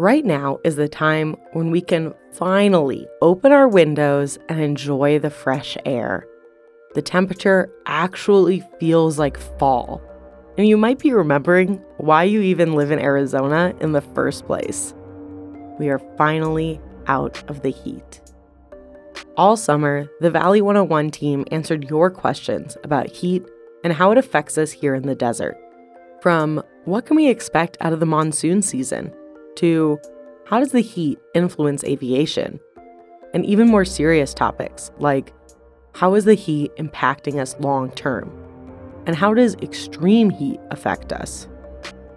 Right now is the time when we can finally open our windows and enjoy the fresh air. The temperature actually feels like fall. And you might be remembering why you even live in Arizona in the first place. We are finally out of the heat. All summer, the Valley 101 team answered your questions about heat and how it affects us here in the desert. From what can we expect out of the monsoon season to how does the heat influence aviation? And even more serious topics like how is the heat impacting us long term? And how does extreme heat affect us?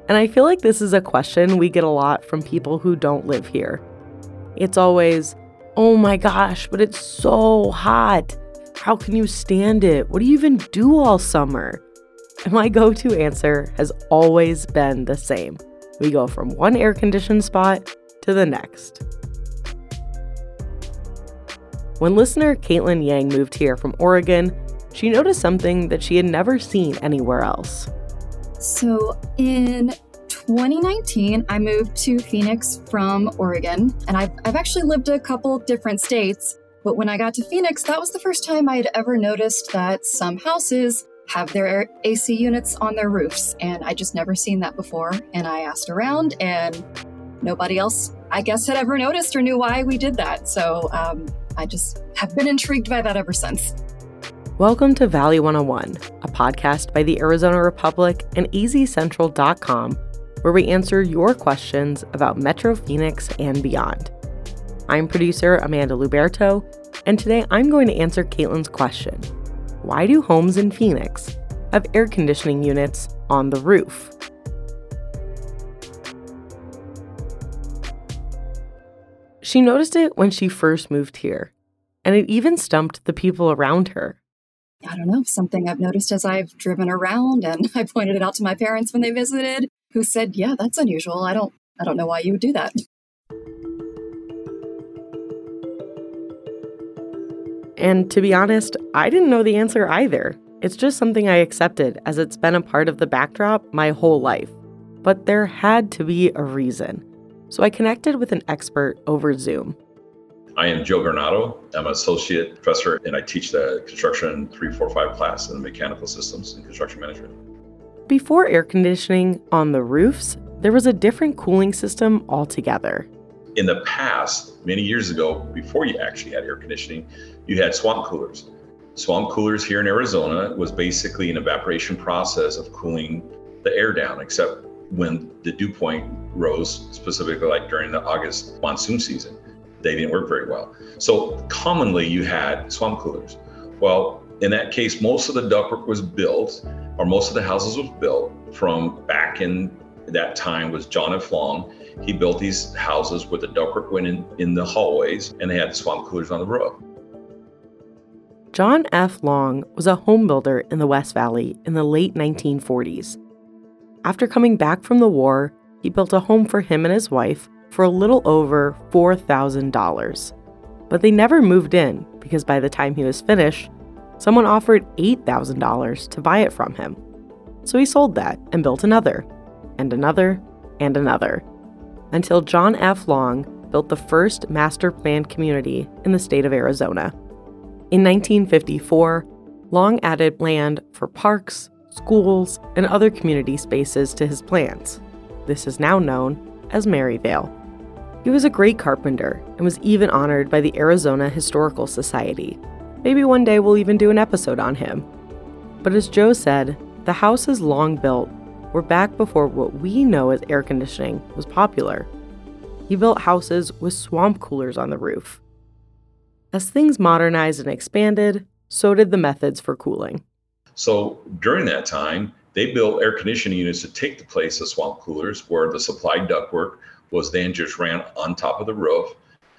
And I feel like this is a question we get a lot from people who don't live here. It's always, oh my gosh, but it's so hot. How can you stand it? What do you even do all summer? And my go to answer has always been the same we go from one air conditioned spot to the next. When listener Caitlin Yang moved here from Oregon, she noticed something that she had never seen anywhere else. So in 2019, I moved to Phoenix from Oregon, and I've, I've actually lived a couple different states. But when I got to Phoenix, that was the first time I had ever noticed that some houses have their AC units on their roofs. And I just never seen that before. And I asked around, and nobody else, I guess, had ever noticed or knew why we did that. So um, I just have been intrigued by that ever since. Welcome to Valley 101, a podcast by the Arizona Republic and azcentral.com, where we answer your questions about Metro Phoenix and beyond. I'm producer Amanda Luberto, and today I'm going to answer Caitlin's question why do homes in Phoenix have air conditioning units on the roof? She noticed it when she first moved here, and it even stumped the people around her. I don't know, something I've noticed as I've driven around and I pointed it out to my parents when they visited, who said, "Yeah, that's unusual. I don't I don't know why you would do that." And to be honest, I didn't know the answer either. It's just something I accepted as it's been a part of the backdrop my whole life. But there had to be a reason. So I connected with an expert over Zoom. I am Joe Granado. I'm an associate professor and I teach the construction 345 class in mechanical systems and construction management. Before air conditioning on the roofs, there was a different cooling system altogether. In the past, many years ago, before you actually had air conditioning, you had swamp coolers. Swamp coolers here in Arizona was basically an evaporation process of cooling the air down, except when the dew point rose, specifically like during the August monsoon season. They didn't work very well. So commonly you had swamp coolers. Well, in that case, most of the ductwork was built, or most of the houses was built from back in that time was John F. Long. He built these houses where the ductwork went in, in the hallways and they had swamp coolers on the roof. John F. Long was a home builder in the West Valley in the late 1940s. After coming back from the war, he built a home for him and his wife for a little over $4,000. But they never moved in because by the time he was finished, someone offered $8,000 to buy it from him. So he sold that and built another, and another, and another, until John F. Long built the first master planned community in the state of Arizona. In 1954, Long added land for parks, schools, and other community spaces to his plans. This is now known as Maryvale. He was a great carpenter and was even honored by the Arizona Historical Society. Maybe one day we'll even do an episode on him. But as Joe said, the houses Long built were back before what we know as air conditioning was popular. He built houses with swamp coolers on the roof. As things modernized and expanded, so did the methods for cooling. So during that time, they built air conditioning units to take the place of swamp coolers, where the supplied ductwork was then just ran on top of the roof.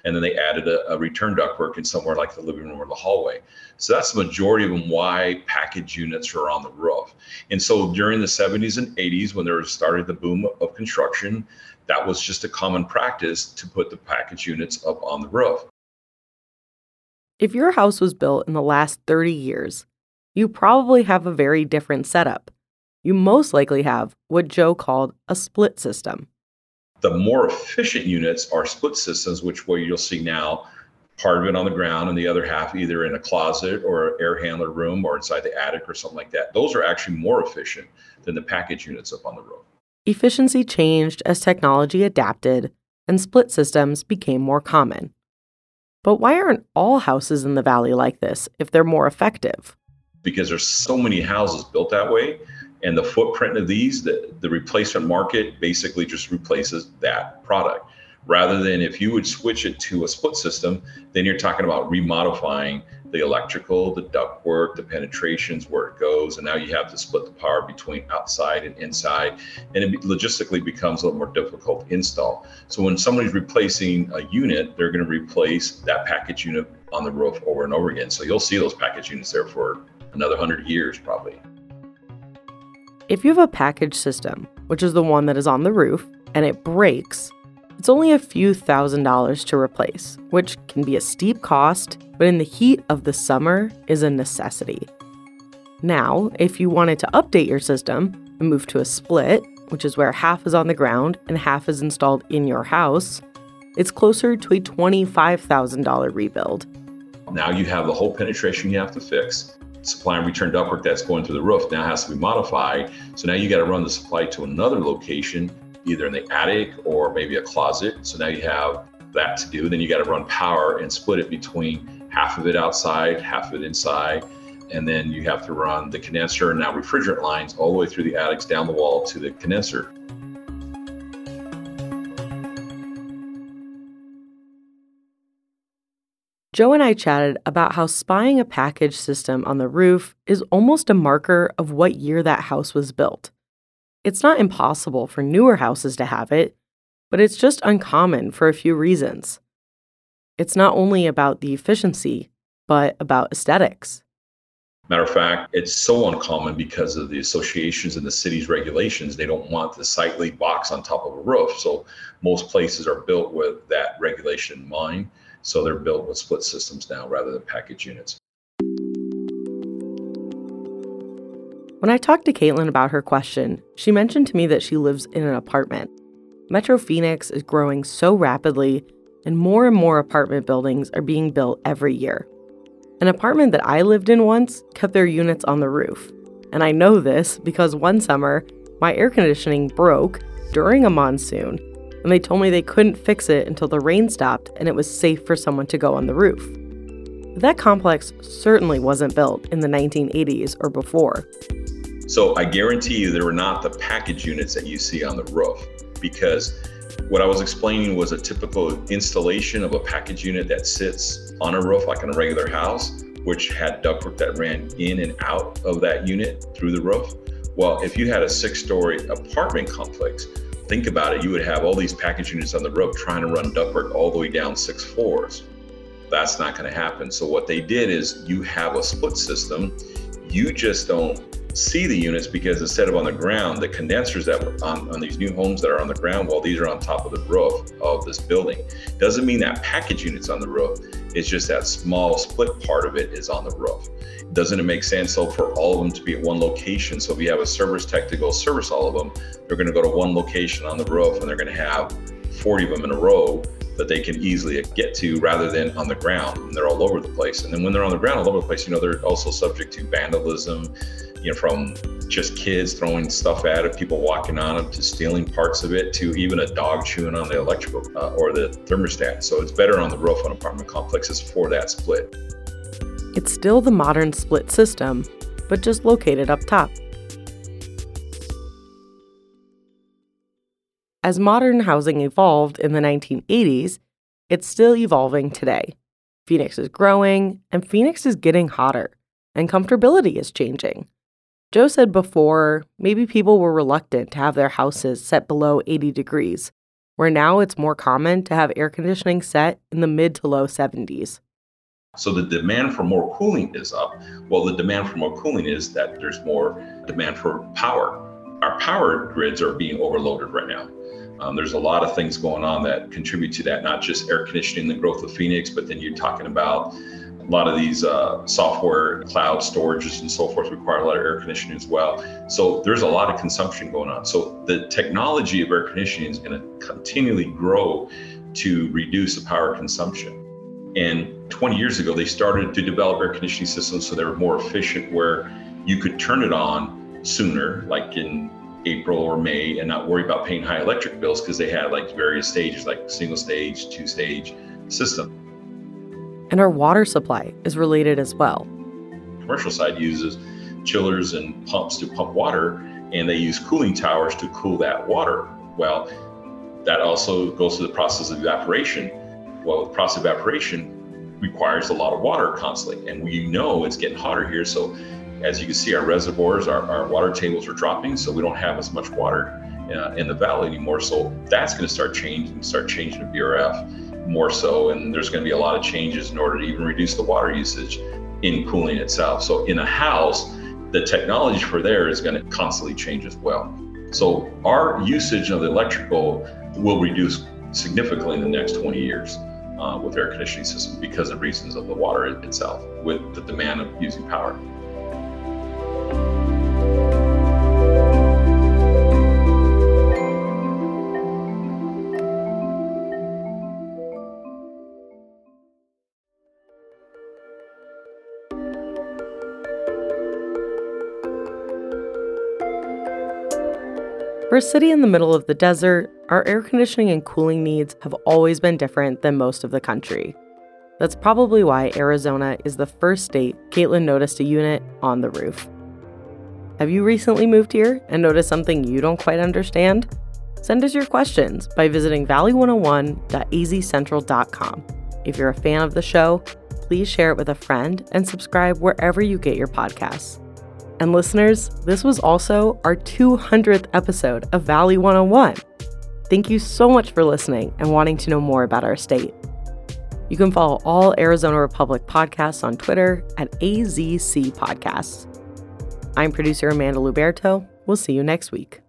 And then they added a, a return ductwork in somewhere like the living room or the hallway. So that's the majority of them why package units are on the roof. And so during the 70s and 80s, when there started the boom of construction, that was just a common practice to put the package units up on the roof. If your house was built in the last 30 years, you probably have a very different setup. You most likely have what Joe called a split system. The more efficient units are split systems, which where you'll see now part of it on the ground and the other half either in a closet or air handler room or inside the attic or something like that. Those are actually more efficient than the package units up on the roof. Efficiency changed as technology adapted and split systems became more common. But why aren't all houses in the valley like this if they're more effective? Because there's so many houses built that way and the footprint of these, the, the replacement market basically just replaces that product. Rather than if you would switch it to a split system, then you're talking about remodifying the electrical, the ductwork, the penetrations, where it goes, and now you have to split the power between outside and inside, and it logistically becomes a little more difficult to install. So when somebody's replacing a unit, they're going to replace that package unit on the roof over and over again. So you'll see those package units there for another hundred years probably. If you have a package system, which is the one that is on the roof, and it breaks, it's only a few thousand dollars to replace, which can be a steep cost, but in the heat of the summer is a necessity. Now, if you wanted to update your system and move to a split, which is where half is on the ground and half is installed in your house, it's closer to a $25,000 rebuild. Now you have the whole penetration you have to fix supply and return ductwork that's going through the roof now has to be modified. So now you got to run the supply to another location, either in the attic or maybe a closet. So now you have that to do. Then you got to run power and split it between half of it outside, half of it inside. And then you have to run the condenser and now refrigerant lines all the way through the attics down the wall to the condenser. Joe and I chatted about how spying a package system on the roof is almost a marker of what year that house was built. It's not impossible for newer houses to have it, but it's just uncommon for a few reasons. It's not only about the efficiency, but about aesthetics. Matter of fact, it's so uncommon because of the associations and the city's regulations. They don't want the sightly box on top of a roof. So most places are built with that regulation in mind. So they're built with split systems now rather than package units. When I talked to Caitlin about her question, she mentioned to me that she lives in an apartment. Metro Phoenix is growing so rapidly, and more and more apartment buildings are being built every year. An apartment that I lived in once kept their units on the roof. And I know this because one summer, my air conditioning broke during a monsoon and they told me they couldn't fix it until the rain stopped and it was safe for someone to go on the roof. That complex certainly wasn't built in the 1980s or before. So I guarantee you there were not the package units that you see on the roof because what I was explaining was a typical installation of a package unit that sits on a roof like in a regular house, which had ductwork that ran in and out of that unit through the roof. Well, if you had a six story apartment complex, think about it, you would have all these package units on the roof trying to run ductwork all the way down six floors. That's not going to happen. So what they did is you have a split system. You just don't see the units because instead of on the ground, the condensers that were on, on these new homes that are on the ground, while these are on top of the roof of this building, doesn't mean that package unit's on the roof. It's just that small split part of it is on the roof. Doesn't it make sense so for all of them to be at one location? So if you have a service tech to go service all of them, they're going to go to one location on the roof and they're going to have 40 of them in a row that they can easily get to rather than on the ground and they're all over the place. And then when they're on the ground all over the place you know they're also subject to vandalism you know from just kids throwing stuff at it people walking on them to stealing parts of it to even a dog chewing on the electrical uh, or the thermostat. So it's better on the roof on apartment complexes for that split. It's still the modern split system but just located up top As modern housing evolved in the 1980s, it's still evolving today. Phoenix is growing, and Phoenix is getting hotter, and comfortability is changing. Joe said before maybe people were reluctant to have their houses set below 80 degrees, where now it's more common to have air conditioning set in the mid to low 70s. So the demand for more cooling is up. Well, the demand for more cooling is that there's more demand for power. Our power grids are being overloaded right now. Um, there's a lot of things going on that contribute to that, not just air conditioning, the growth of Phoenix, but then you're talking about a lot of these uh, software, cloud storages, and so forth require a lot of air conditioning as well. So there's a lot of consumption going on. So the technology of air conditioning is going to continually grow to reduce the power consumption. And 20 years ago, they started to develop air conditioning systems so they were more efficient, where you could turn it on sooner, like in April or May, and not worry about paying high electric bills because they had like various stages, like single stage, two stage system. And our water supply is related as well. Commercial side uses chillers and pumps to pump water, and they use cooling towers to cool that water. Well, that also goes through the process of evaporation well, the process of evaporation requires a lot of water constantly, and we know it's getting hotter here. So, as you can see, our reservoirs, our, our water tables are dropping, so we don't have as much water uh, in the valley anymore. So that's going to start changing, start changing the BRF more so, and there's going to be a lot of changes in order to even reduce the water usage in cooling itself. So in a house, the technology for there is going to constantly change as well. So our usage of the electrical will reduce significantly in the next 20 years uh, with air conditioning system because of reasons of the water itself, with the demand of using power. For a city in the middle of the desert, our air conditioning and cooling needs have always been different than most of the country. That's probably why Arizona is the first state Caitlin noticed a unit on the roof. Have you recently moved here and noticed something you don't quite understand? Send us your questions by visiting valley101.azcentral.com. If you're a fan of the show, please share it with a friend and subscribe wherever you get your podcasts. And listeners, this was also our 200th episode of Valley 101. Thank you so much for listening and wanting to know more about our state. You can follow all Arizona Republic podcasts on Twitter at AZC Podcasts. I'm producer Amanda Luberto. We'll see you next week.